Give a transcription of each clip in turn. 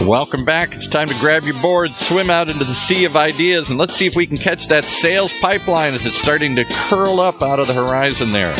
Welcome back. It's time to grab your board, swim out into the sea of ideas, and let's see if we can catch that sales pipeline as it's starting to curl up out of the horizon there.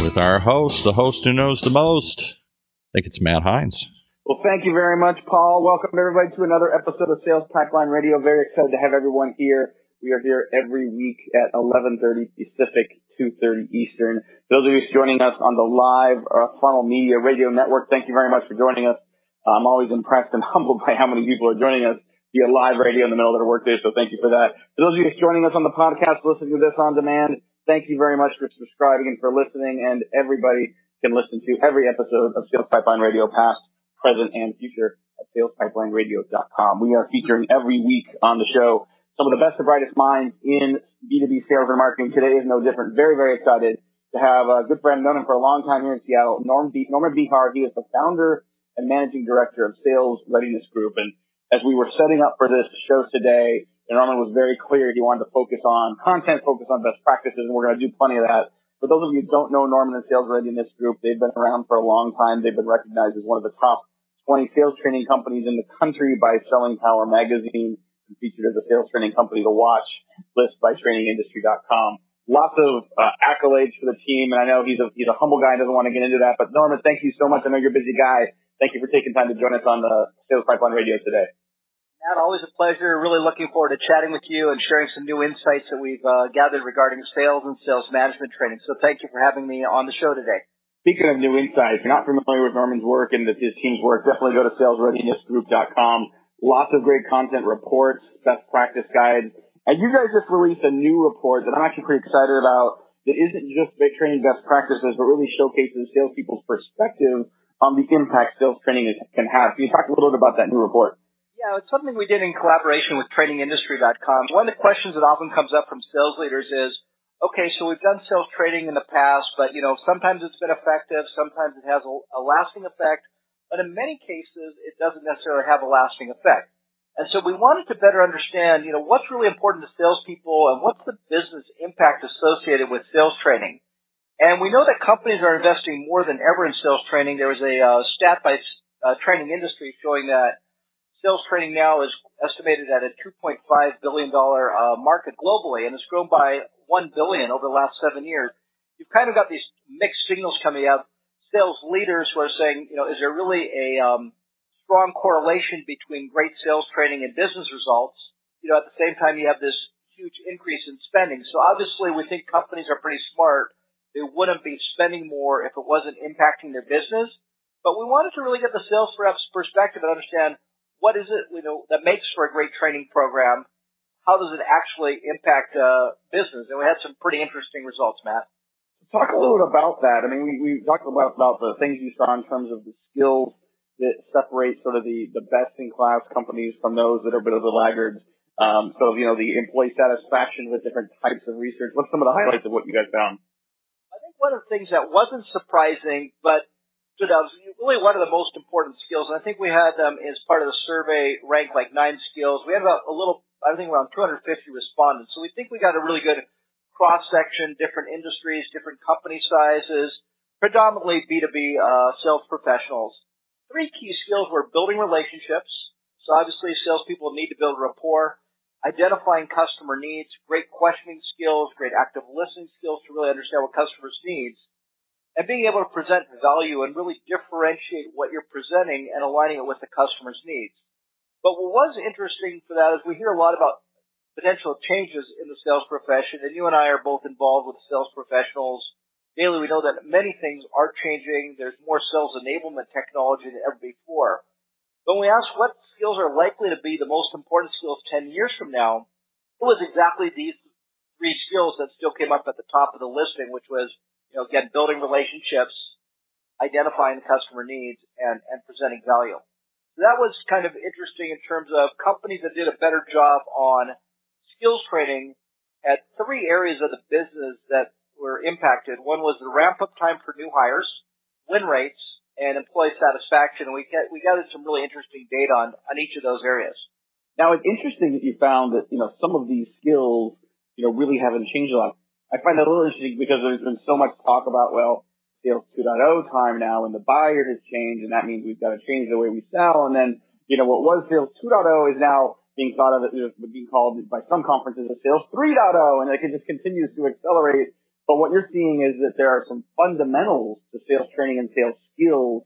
With our host, the host who knows the most. I think it's Matt Heinz. Well, thank you very much, Paul. Welcome everybody to another episode of Sales Pipeline Radio. Very excited to have everyone here. We are here every week at 11:30 Pacific, 2:30 Eastern. Those of you joining us on the live uh, Funnel Media Radio Network, thank you very much for joining us. Uh, I'm always impressed and humbled by how many people are joining us via live radio in the middle of their workday. So thank you for that. For those of you joining us on the podcast, listening to this on demand, thank you very much for subscribing and for listening. And everybody can listen to every episode of Sales Pipeline Radio, past, present, and future at salespipelineradio.com. We are featuring every week on the show some of the best and brightest minds in B2B sales and marketing. Today is no different. Very, very excited to have a good friend, known him for a long time here in Seattle, Norm B- Norman Behar. He is the founder and managing director of Sales Readiness Group. And as we were setting up for this show today, Norman was very clear he wanted to focus on content, focus on best practices, and we're going to do plenty of that. For those of you who don't know Norman and Sales Readiness Group, they've been around for a long time. They've been recognized as one of the top 20 sales training companies in the country by Selling Power magazine and featured as a sales training company to watch list by trainingindustry.com. Lots of uh, accolades for the team, and I know he's a he's a humble guy and doesn't want to get into that. But Norman, thank you so much. I know you're a busy guy. Thank you for taking time to join us on the Sales Pipeline Radio today. Matt, always a pleasure. Really looking forward to chatting with you and sharing some new insights that we've uh, gathered regarding sales and sales management training. So thank you for having me on the show today. Speaking of new insights, if you're not familiar with Norman's work and his team's work, definitely go to salesreadinessgroup.com. Lots of great content reports, best practice guides. And you guys just released a new report that I'm actually pretty excited about that isn't just training best practices, but really showcases salespeople's perspective on the impact sales training can have. Can you talk a little bit about that new report? Yeah, it's something we did in collaboration with trainingindustry.com. One of the questions that often comes up from sales leaders is, okay, so we've done sales training in the past, but you know, sometimes it's been effective, sometimes it has a, a lasting effect, but in many cases it doesn't necessarily have a lasting effect. And so we wanted to better understand, you know, what's really important to salespeople and what's the business impact associated with sales training. And we know that companies are investing more than ever in sales training. There was a uh, stat by uh, Training Industry showing that sales training now is estimated at a $2.5 billion uh, market globally, and it's grown by 1 billion over the last seven years. You've kind of got these mixed signals coming out. Sales leaders who are saying, you know, is there really a um, strong correlation between great sales training and business results? You know, at the same time, you have this huge increase in spending. So obviously, we think companies are pretty smart they wouldn't be spending more if it wasn't impacting their business. But we wanted to really get the sales reps perspective and understand what is it you know that makes for a great training program. How does it actually impact uh, business? And we had some pretty interesting results, Matt. Talk a little bit about that. I mean, we, we talked about, about the things you saw in terms of the skills that separate sort of the, the best in class companies from those that are a bit of the laggards. Um, so, you know, the employee satisfaction with different types of research. What's some of the highlights of what you guys found? One of the things that wasn't surprising, but was really one of the most important skills. And I think we had um, as part of the survey ranked like nine skills. We had about a little, I think around 250 respondents. So we think we got a really good cross section, different industries, different company sizes, predominantly B2B uh, sales professionals. Three key skills were building relationships. So obviously salespeople need to build rapport identifying customer needs, great questioning skills, great active listening skills to really understand what customers needs, and being able to present value and really differentiate what you're presenting and aligning it with the customer's needs. But what was interesting for that is we hear a lot about potential changes in the sales profession, and you and I are both involved with sales professionals. Daily, we know that many things are changing. There's more sales enablement technology than ever before. When we asked what skills are likely to be the most important skills 10 years from now, it was exactly these three skills that still came up at the top of the listing, which was, you know, again, building relationships, identifying customer needs, and, and presenting value. So that was kind of interesting in terms of companies that did a better job on skills training at three areas of the business that were impacted. One was the ramp up time for new hires, win rates, and employee satisfaction. And we get, we gathered some really interesting data on, on each of those areas. Now it's interesting that you found that, you know, some of these skills, you know, really haven't changed a lot. I find that a little interesting because there's been so much talk about, well, sales 2.0 time now and the buyer has changed and that means we've got to change the way we sell. And then you know, what was Sales 2.0 is now being thought of as being called by some conferences as Sales 3.0, and it just continues to accelerate. But what you're seeing is that there are some fundamentals to sales training and sales skills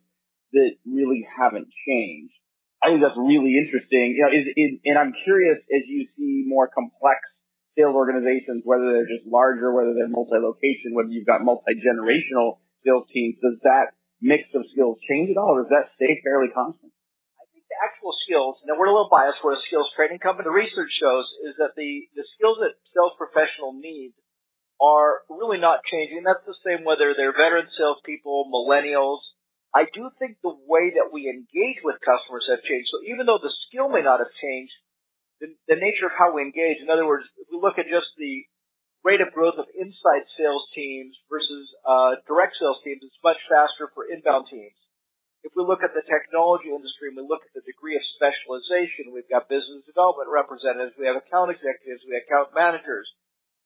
that really haven't changed. I think that's really interesting. You know, is, is, and I'm curious as you see more complex sales organizations, whether they're just larger, whether they're multi-location, whether you've got multi-generational sales teams, does that mix of skills change at all, or does that stay fairly constant? I think the actual skills, now we're a little biased, we're a skills training company. The research shows is that the, the skills that sales professional need are really not changing. That's the same whether they're veteran salespeople, millennials, I do think the way that we engage with customers have changed. So even though the skill may not have changed, the, the nature of how we engage, in other words, if we look at just the rate of growth of inside sales teams versus uh, direct sales teams, it's much faster for inbound teams. If we look at the technology industry and we look at the degree of specialization, we've got business development representatives, we have account executives, we have account managers.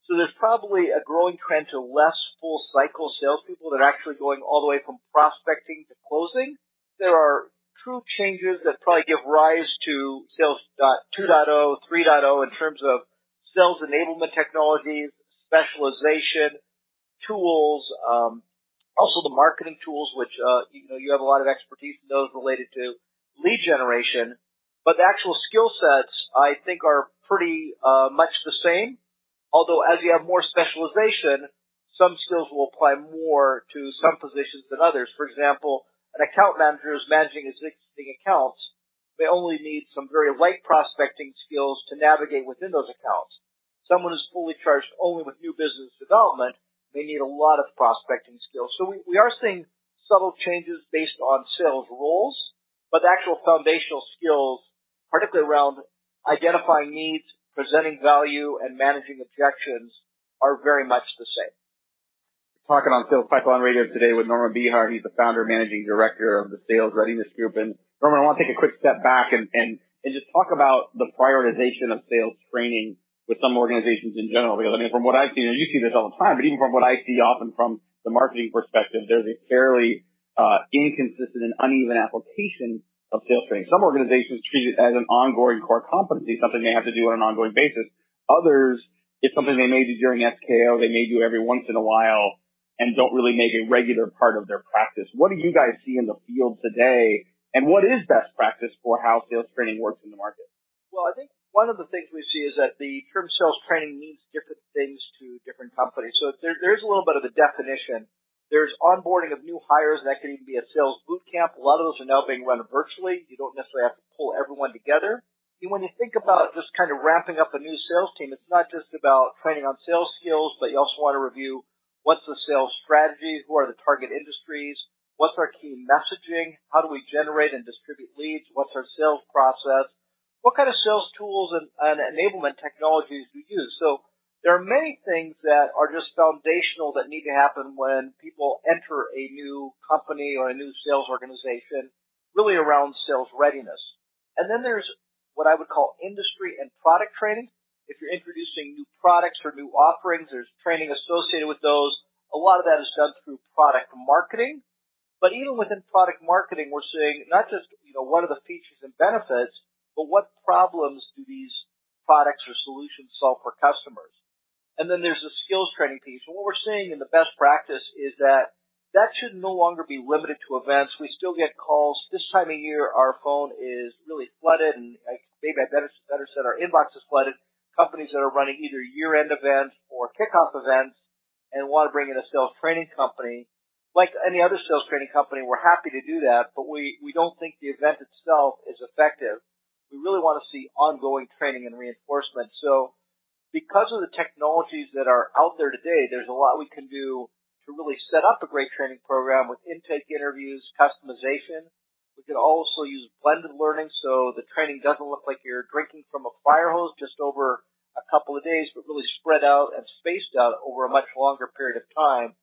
So there's probably a growing trend to less full cycle salespeople that are actually going all the way from prospecting to closing. There are true changes that probably give rise to sales 2.0, 3.0 in terms of sales enablement technologies, specialization, tools, um, also the marketing tools, which uh, you know you have a lot of expertise in those related to lead generation. But the actual skill sets, I think, are pretty uh, much the same. Although as you have more specialization, some skills will apply more to some positions than others. For example, an account manager who's managing existing accounts may only need some very light prospecting skills to navigate within those accounts. Someone who's fully charged only with new business development may need a lot of prospecting skills. So we, we are seeing subtle changes based on sales roles, but the actual foundational skills, particularly around identifying needs, presenting value and managing objections are very much the same. Talking on Sales Pipeline Radio today with Norman Behar. He's the founder managing director of the Sales Readiness Group. And Norman, I want to take a quick step back and, and, and just talk about the prioritization of sales training with some organizations in general. Because I mean, from what I've seen, and you see this all the time, but even from what I see often from the marketing perspective, there's a fairly uh, inconsistent and uneven application of sales training. Some organizations treat it as an ongoing core competency, something they have to do on an ongoing basis. Others, it's something they may do during SKO, they may do every once in a while, and don't really make a regular part of their practice. What do you guys see in the field today, and what is best practice for how sales training works in the market? Well, I think one of the things we see is that the term sales training means different things to different companies. So there, there's a little bit of a definition there's onboarding of new hires, that could even be a sales boot camp. A lot of those are now being run virtually. You don't necessarily have to pull everyone together. And when you think about just kind of ramping up a new sales team, it's not just about training on sales skills, but you also want to review what's the sales strategy, who are the target industries, what's our key messaging, how do we generate and distribute leads, what's our sales process, what kind of sales tools and, and enablement technologies do we use. So there are many things that are just foundational that need to happen when people enter a new company or a new sales organization, really around sales readiness. And then there's what I would call industry and product training. If you're introducing new products or new offerings, there's training associated with those. A lot of that is done through product marketing. But even within product marketing, we're seeing not just, you know, what are the features and benefits, but what problems do these products or solutions solve for customers? And then there's the skills training piece. And what we're seeing in the best practice is that that should no longer be limited to events. We still get calls. This time of year, our phone is really flooded, and maybe I better better said our inbox is flooded. Companies that are running either year-end events or kickoff events and want to bring in a sales training company. Like any other sales training company, we're happy to do that, but we, we don't think the event itself is effective. We really want to see ongoing training and reinforcement. So because of the technologies that are out there today, there's a lot we can do to really set up a great training program with intake interviews, customization. We can also use blended learning so the training doesn't look like you're drinking from a fire hose just over a couple of days, but really spread out and spaced out over a much longer period of time.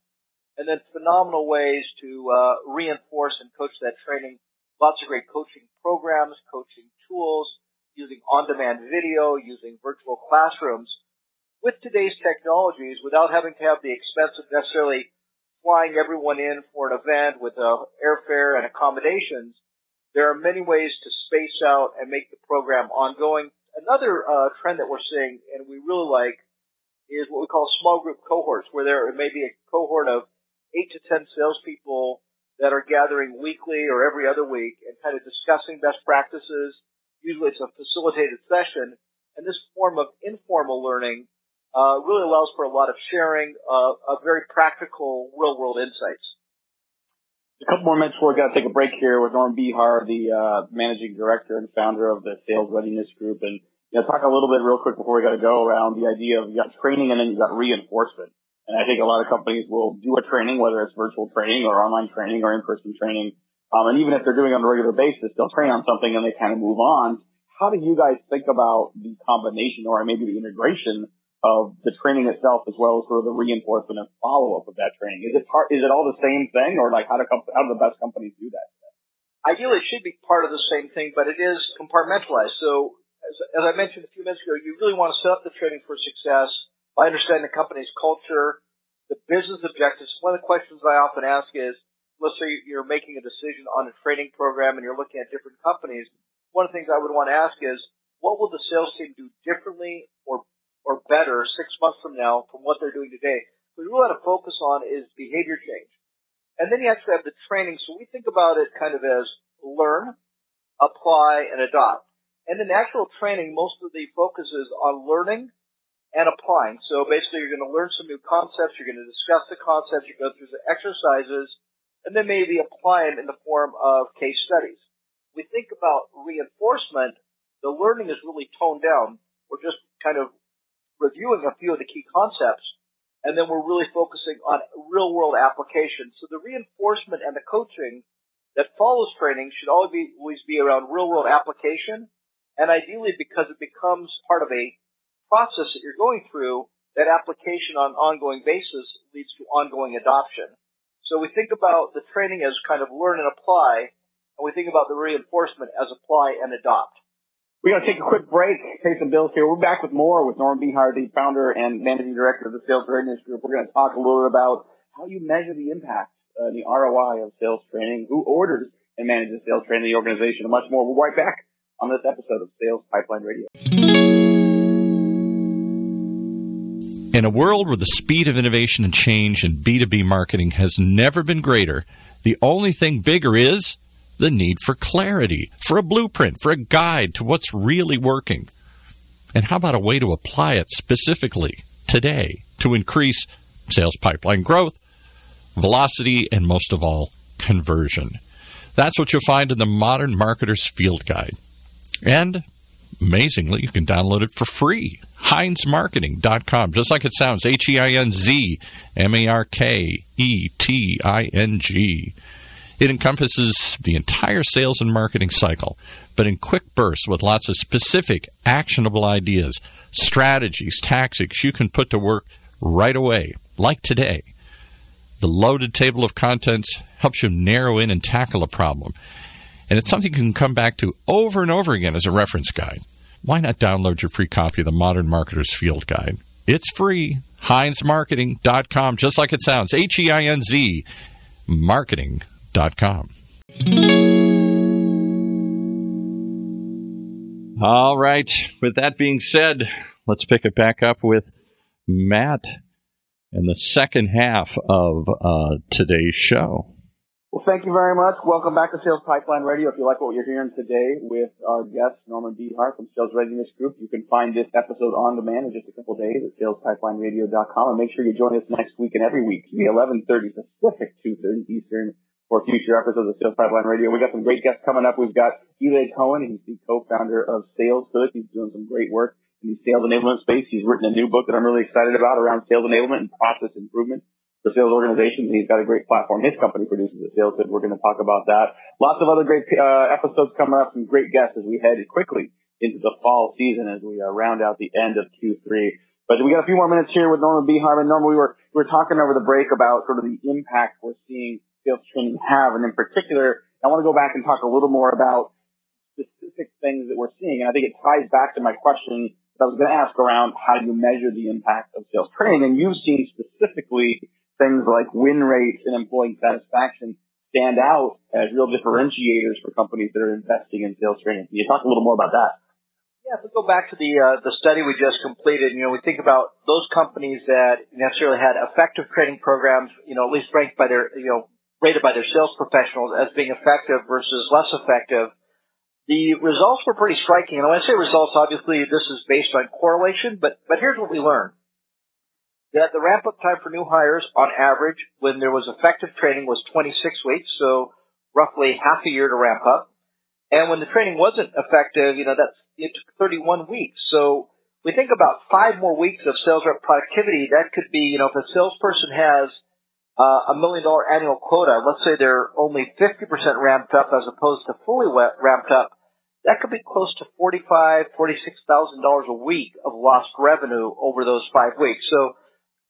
And then phenomenal ways to uh, reinforce and coach that training. Lots of great coaching programs, coaching tools, using on-demand video, using virtual classrooms. With today's technologies, without having to have the expense of necessarily flying everyone in for an event with uh, airfare and accommodations, there are many ways to space out and make the program ongoing. Another uh, trend that we're seeing, and we really like, is what we call small group cohorts, where there may be a cohort of eight to ten salespeople that are gathering weekly or every other week and kind of discussing best practices. Usually it's a facilitated session, and this form of informal learning uh, really allows for a lot of sharing uh, of very practical real-world insights. A couple more minutes before we got to take a break here with Norm Behar, the uh, managing director and founder of the Sales Readiness Group, and you know, talk a little bit real quick before we got to go around the idea of you got training and then you got reinforcement. And I think a lot of companies will do a training, whether it's virtual training or online training or in-person training. Um, and even if they're doing it on a regular basis, they'll train on something and they kind of move on. How do you guys think about the combination or maybe the integration of the training itself as well as sort of the reinforcement and follow-up of that training? Is it part, is it all the same thing or like how do, how do the best companies do that? Ideally, it should be part of the same thing, but it is compartmentalized. So as, as I mentioned a few minutes ago, you really want to set up the training for success by understanding the company's culture, the business objectives. One of the questions I often ask is, let's say you're making a decision on a training program and you're looking at different companies. One of the things I would want to ask is, what will the sales team do differently or or better six months from now from what they're doing today? What we want to focus on is behavior change. And then you actually have the training. So we think about it kind of as learn, apply, and adopt. And in actual training, most of the focus is on learning and applying. So basically you're going to learn some new concepts, you're going to discuss the concepts, you go through the exercises, and then maybe apply them in the form of case studies. We think about reinforcement, the learning is really toned down. We're just kind of reviewing a few of the key concepts, and then we're really focusing on real world application. So the reinforcement and the coaching that follows training should always be, always be around real world application, and ideally because it becomes part of a process that you're going through, that application on an ongoing basis leads to ongoing adoption. So we think about the training as kind of learn and apply, and we think about the reinforcement as apply and adopt. We're going to take a quick break, pay some bills here. We're back with more with Norm Behar, the founder and managing director of the Sales Readiness Group. We're going to talk a little bit about how you measure the impact, uh, the ROI of sales training, who orders and manages sales training in the organization, and much more. We'll be right back on this episode of Sales Pipeline Radio. In a world where the speed of innovation and change in B2B marketing has never been greater, the only thing bigger is the need for clarity, for a blueprint, for a guide to what's really working. And how about a way to apply it specifically today to increase sales pipeline growth, velocity, and most of all, conversion? That's what you'll find in the Modern Marketer's Field Guide. And amazingly, you can download it for free. HeinzMarketing.com, just like it sounds H E I N Z M A R K E T I N G. It encompasses the entire sales and marketing cycle, but in quick bursts with lots of specific, actionable ideas, strategies, tactics you can put to work right away, like today. The loaded table of contents helps you narrow in and tackle a problem. And it's something you can come back to over and over again as a reference guide why not download your free copy of the Modern Marketer's Field Guide? It's free. HeinzMarketing.com, just like it sounds. H E I N Z, marketing.com. All right. With that being said, let's pick it back up with Matt and the second half of uh, today's show. Well, thank you very much. Welcome back to Sales Pipeline Radio. If you like what you're hearing today with our guest, Norman Behar from Sales Readiness Group, you can find this episode on demand in just a couple days at salespipelineradio.com. And make sure you join us next week and every week, be 11.30 Pacific, 2.30 Eastern, for future episodes of Sales Pipeline Radio. We got some great guests coming up. We've got Eli Cohen. He's the co-founder of SalesHood. He's doing some great work in the sales enablement space. He's written a new book that I'm really excited about around sales enablement and process improvement for sales organization. He's got a great platform. His company produces a sales that We're going to talk about that. Lots of other great uh, episodes coming up. Some great guests as we head quickly into the fall season as we uh, round out the end of Q3. But we got a few more minutes here with Norman B. Harmon. Norman, we were we were talking over the break about sort of the impact we're seeing sales training have, and in particular, I want to go back and talk a little more about specific things that we're seeing. And I think it ties back to my question that I was going to ask around how do you measure the impact of sales training. And you've seen specifically things like win rates and employee satisfaction stand out as real differentiators for companies that are investing in sales training. Can you talk a little more about that? Yeah, if we go back to the uh, the study we just completed, you know, we think about those companies that necessarily had effective training programs, you know, at least ranked by their, you know, rated by their sales professionals as being effective versus less effective. The results were pretty striking. And when I say results, obviously this is based on correlation, but but here's what we learned that the ramp up time for new hires on average when there was effective training was 26 weeks, so roughly half a year to ramp up. And when the training wasn't effective, you know, that's, it took 31 weeks. So we think about five more weeks of sales rep productivity. That could be, you know, if a salesperson has uh, a million dollar annual quota, let's say they're only 50% ramped up as opposed to fully ramped up, that could be close to forty-five, forty-six thousand dollars a week of lost revenue over those five weeks. So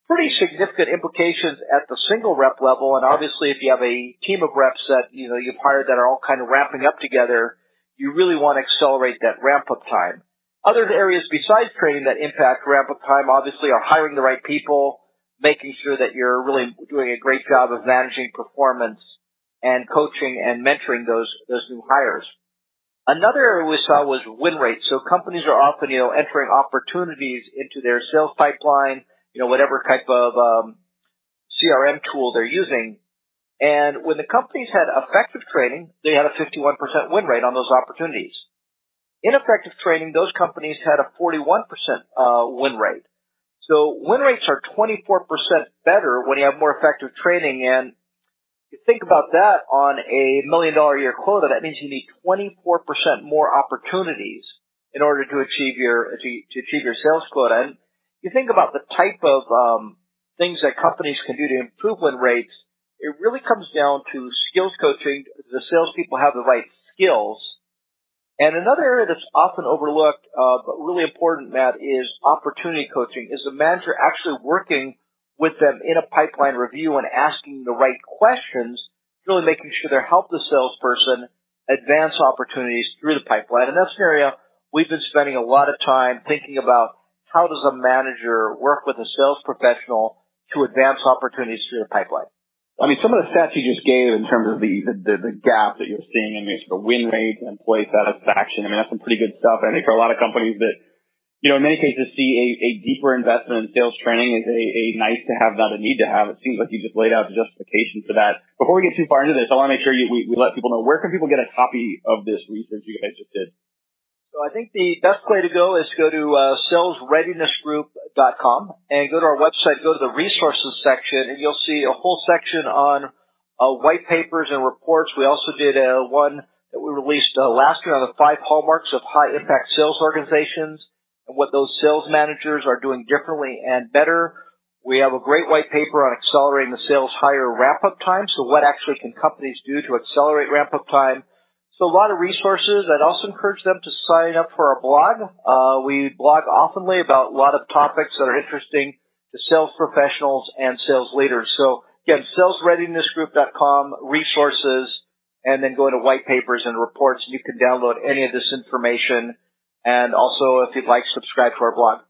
pretty significant implications at the single rep level. And obviously, if you have a team of reps that, you know, you've hired that are all kind of ramping up together, you really want to accelerate that ramp up time. Other areas besides training that impact ramp up time obviously are hiring the right people, making sure that you're really doing a great job of managing performance and coaching and mentoring those, those new hires. Another area we saw was win rates. So companies are often, you know, entering opportunities into their sales pipeline you know, whatever type of um, CRM tool they're using. And when the companies had effective training, they had a 51% win rate on those opportunities. Ineffective training, those companies had a 41% uh, win rate. So win rates are 24% better when you have more effective training. And you think about that on a million dollar year quota, that means you need 24% more opportunities in order to achieve your to, to achieve your sales quota. And you think about the type of um, things that companies can do to improve win rates, it really comes down to skills coaching. The salespeople have the right skills. And another area that's often overlooked, uh, but really important, Matt, is opportunity coaching. Is the manager actually working with them in a pipeline review and asking the right questions, really making sure they help the salesperson advance opportunities through the pipeline. And that's an area we've been spending a lot of time thinking about how does a manager work with a sales professional to advance opportunities through the pipeline? I mean, some of the stats you just gave in terms of the, the, the, the gap that you're seeing in sort of win rate and employee satisfaction, I mean, that's some pretty good stuff. I think for a lot of companies that, you know, in many cases see a, a deeper investment in sales training is a, a nice to have, not a need to have. It seems like you just laid out the justification for that. Before we get too far into this, I want to make sure you, we, we let people know where can people get a copy of this research you guys just did? So I think the best way to go is go to uh, salesreadinessgroup.com and go to our website, go to the resources section, and you'll see a whole section on uh, white papers and reports. We also did uh, one that we released uh, last year on the five hallmarks of high impact sales organizations and what those sales managers are doing differently and better. We have a great white paper on accelerating the sales hire ramp up time. So what actually can companies do to accelerate ramp up time? So a lot of resources. I'd also encourage them to sign up for our blog. Uh, we blog oftenly about a lot of topics that are interesting to sales professionals and sales leaders. So again, salesreadinessgroup.com, resources, and then go into white papers and reports, and you can download any of this information. And also, if you'd like, subscribe to our blog.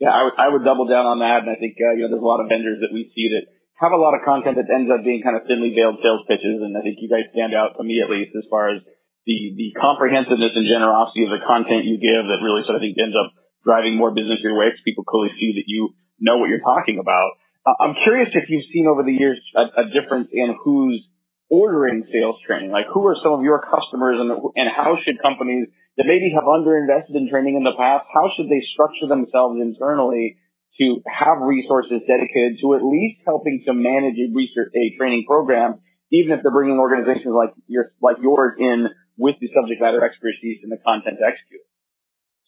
Yeah, I would, I would double down on that. And I think, uh, you know, there's a lot of vendors that we see that have a lot of content that ends up being kind of thinly veiled sales pitches. And I think you guys stand out to me at least as far as the the comprehensiveness and generosity of the content you give that really sort of I think ends up driving more business your way because people clearly see that you know what you're talking about. Uh, I'm curious if you've seen over the years a, a, difference in who's ordering sales training. Like who are some of your customers and and how should companies that maybe have underinvested in training in the past, how should they structure themselves internally to have resources dedicated to at least helping to manage a research, a training program, even if they're bringing organizations like your, like yours in with the subject matter expertise and the content to execute.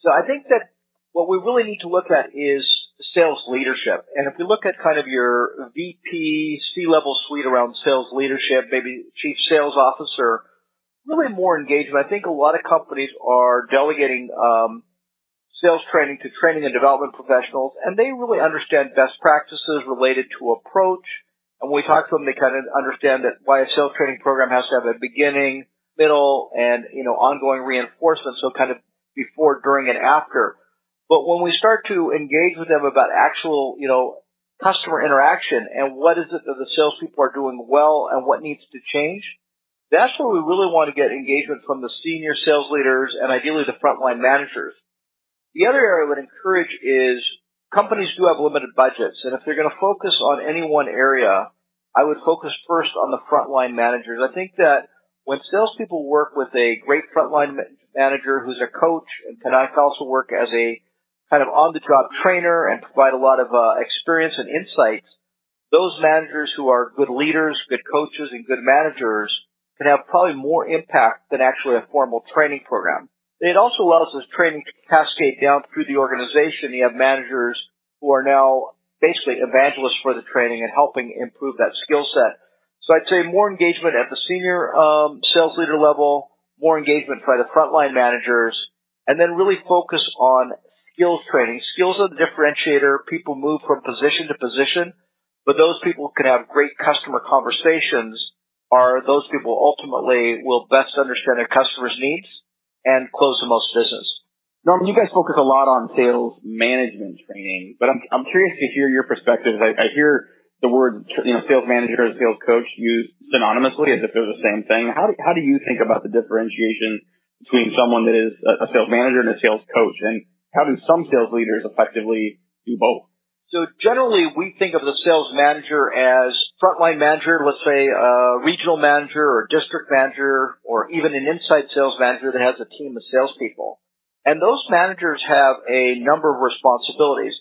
So I think that what we really need to look at is sales leadership. And if we look at kind of your VP, C-level suite around sales leadership, maybe chief sales officer, really more engagement. I think a lot of companies are delegating um, sales training to training and development professionals, and they really understand best practices related to approach. And when we talk to them, they kind of understand that why a sales training program has to have a beginning, middle, and, you know, ongoing reinforcement. So kind of before, during, and after. But when we start to engage with them about actual, you know, customer interaction and what is it that the salespeople are doing well and what needs to change, that's where we really want to get engagement from the senior sales leaders and ideally the frontline managers. The other area I would encourage is companies do have limited budgets, and if they're going to focus on any one area, I would focus first on the frontline managers. I think that when salespeople work with a great frontline manager who's a coach and can also work as a kind of on the job trainer and provide a lot of uh, experience and insights, those managers who are good leaders, good coaches, and good managers can have probably more impact than actually a formal training program. It also allows this training to cascade down through the organization. You have managers who are now basically evangelists for the training and helping improve that skill set. So I'd say more engagement at the senior um, sales leader level, more engagement by the frontline managers, and then really focus on skills training. Skills are the differentiator. People move from position to position, but those people who can have great customer conversations are those people ultimately will best understand their customers' needs and close the most business. Norman, you guys focus a lot on sales management training, but I'm, I'm curious to hear your perspective. I, I hear the word, you know, sales manager and sales coach used synonymously as if they're the same thing. How do, how do you think about the differentiation between someone that is a, sales manager and a sales coach? And how do some sales leaders effectively do both? So generally, we think of the sales manager as frontline manager, let's say a regional manager or district manager, or even an inside sales manager that has a team of salespeople. And those managers have a number of responsibilities.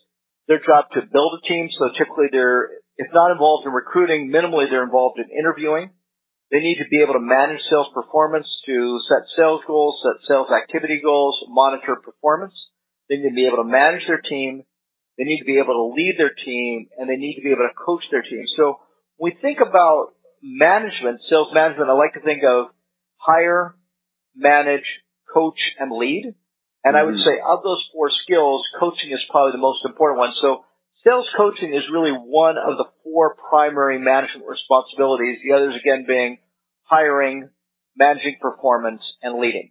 Their job to build a team, so typically they're, if not involved in recruiting, minimally they're involved in interviewing. They need to be able to manage sales performance to set sales goals, set sales activity goals, monitor performance. They need to be able to manage their team. They need to be able to lead their team and they need to be able to coach their team. So when we think about management, sales management, I like to think of hire, manage, coach, and lead. And mm-hmm. I would mm-hmm. say of those four skills, coaching is probably the most important one. So sales coaching is really one of the four primary management responsibilities. The others again being hiring, managing performance, and leading.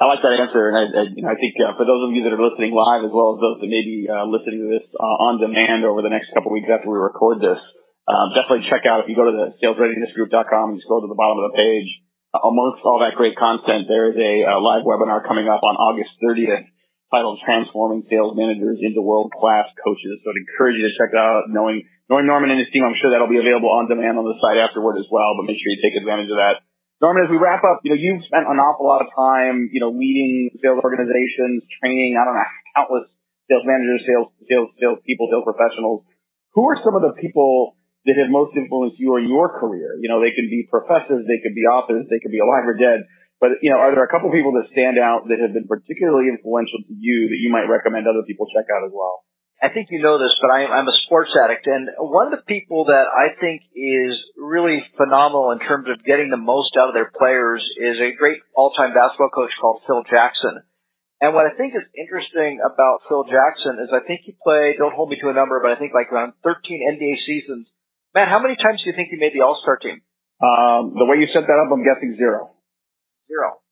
I like that answer, and I, I, you know, I think uh, for those of you that are listening live, as well as those that may be uh, listening to this uh, on demand over the next couple weeks after we record this, uh, definitely check out if you go to the salesreadinessgroup.com and scroll to the bottom of the page. Uh, amongst all that great content, there is a, a live webinar coming up on August 30th titled "Transforming Sales Managers into World Class Coaches." So I'd encourage you to check that out. Knowing knowing Norman and his team, I'm sure that'll be available on demand on the site afterward as well. But make sure you take advantage of that. Norman, as we wrap up, you know, you've spent an awful lot of time, you know, leading sales organizations, training, I don't know, countless sales managers, sales, sales, sales people, sales professionals. Who are some of the people that have most influenced you or your career? You know, they can be professors, they could be authors, they could be alive or dead. But, you know, are there a couple people that stand out that have been particularly influential to you that you might recommend other people check out as well? I think you know this, but I, I'm a sports addict, and one of the people that I think is really phenomenal in terms of getting the most out of their players is a great all-time basketball coach called Phil Jackson. And what I think is interesting about Phil Jackson is I think he played, don't hold me to a number, but I think like around 13 NBA seasons. Man, how many times do you think he made the All-Star team? Um, the way you set that up, I'm guessing zero. Zero.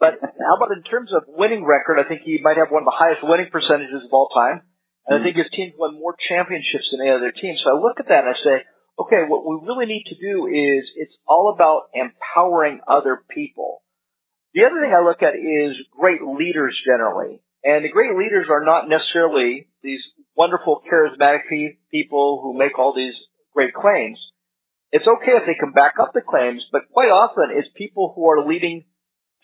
But how about in terms of winning record? I think he might have one of the highest winning percentages of all time. And I hmm. think his team's won more championships than any other team. So I look at that and I say, okay, what we really need to do is it's all about empowering other people. The other thing I look at is great leaders generally. And the great leaders are not necessarily these wonderful charismatic people who make all these great claims. It's okay if they can back up the claims, but quite often it's people who are leading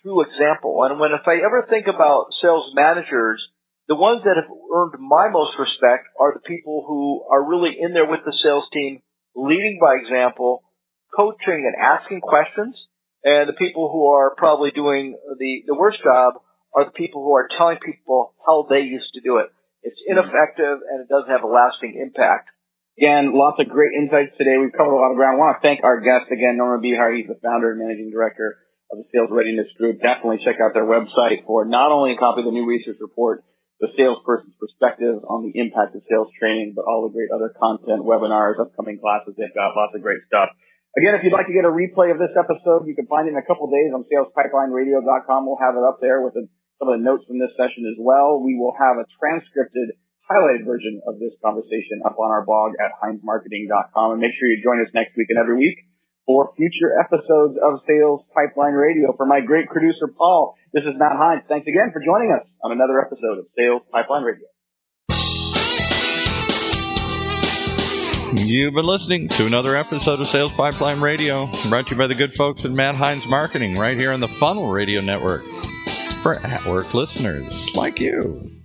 through example. And when if I ever think about sales managers, the ones that have earned my most respect are the people who are really in there with the sales team, leading by example, coaching and asking questions. And the people who are probably doing the, the worst job are the people who are telling people how they used to do it. It's ineffective and it doesn't have a lasting impact. Again, lots of great insights today. We've covered a lot of ground. I want to thank our guest again, Norman Behar. He's the founder and managing director of the Sales Readiness Group. Definitely check out their website for not only a copy of the new research report, the salesperson's perspective on the impact of sales training, but all the great other content, webinars, upcoming classes. They've got lots of great stuff. Again, if you'd like to get a replay of this episode, you can find it in a couple days on salespipelineradio.com. We'll have it up there with some of the notes from this session as well. We will have a transcripted highlighted version of this conversation up on our blog at heinzmarketing.com. And make sure you join us next week and every week for future episodes of Sales Pipeline Radio. For my great producer, Paul, this is Matt Heinz. Thanks again for joining us on another episode of Sales Pipeline Radio. You've been listening to another episode of Sales Pipeline Radio, brought to you by the good folks at Matt Heinz Marketing, right here on the Funnel Radio Network for at work listeners like you.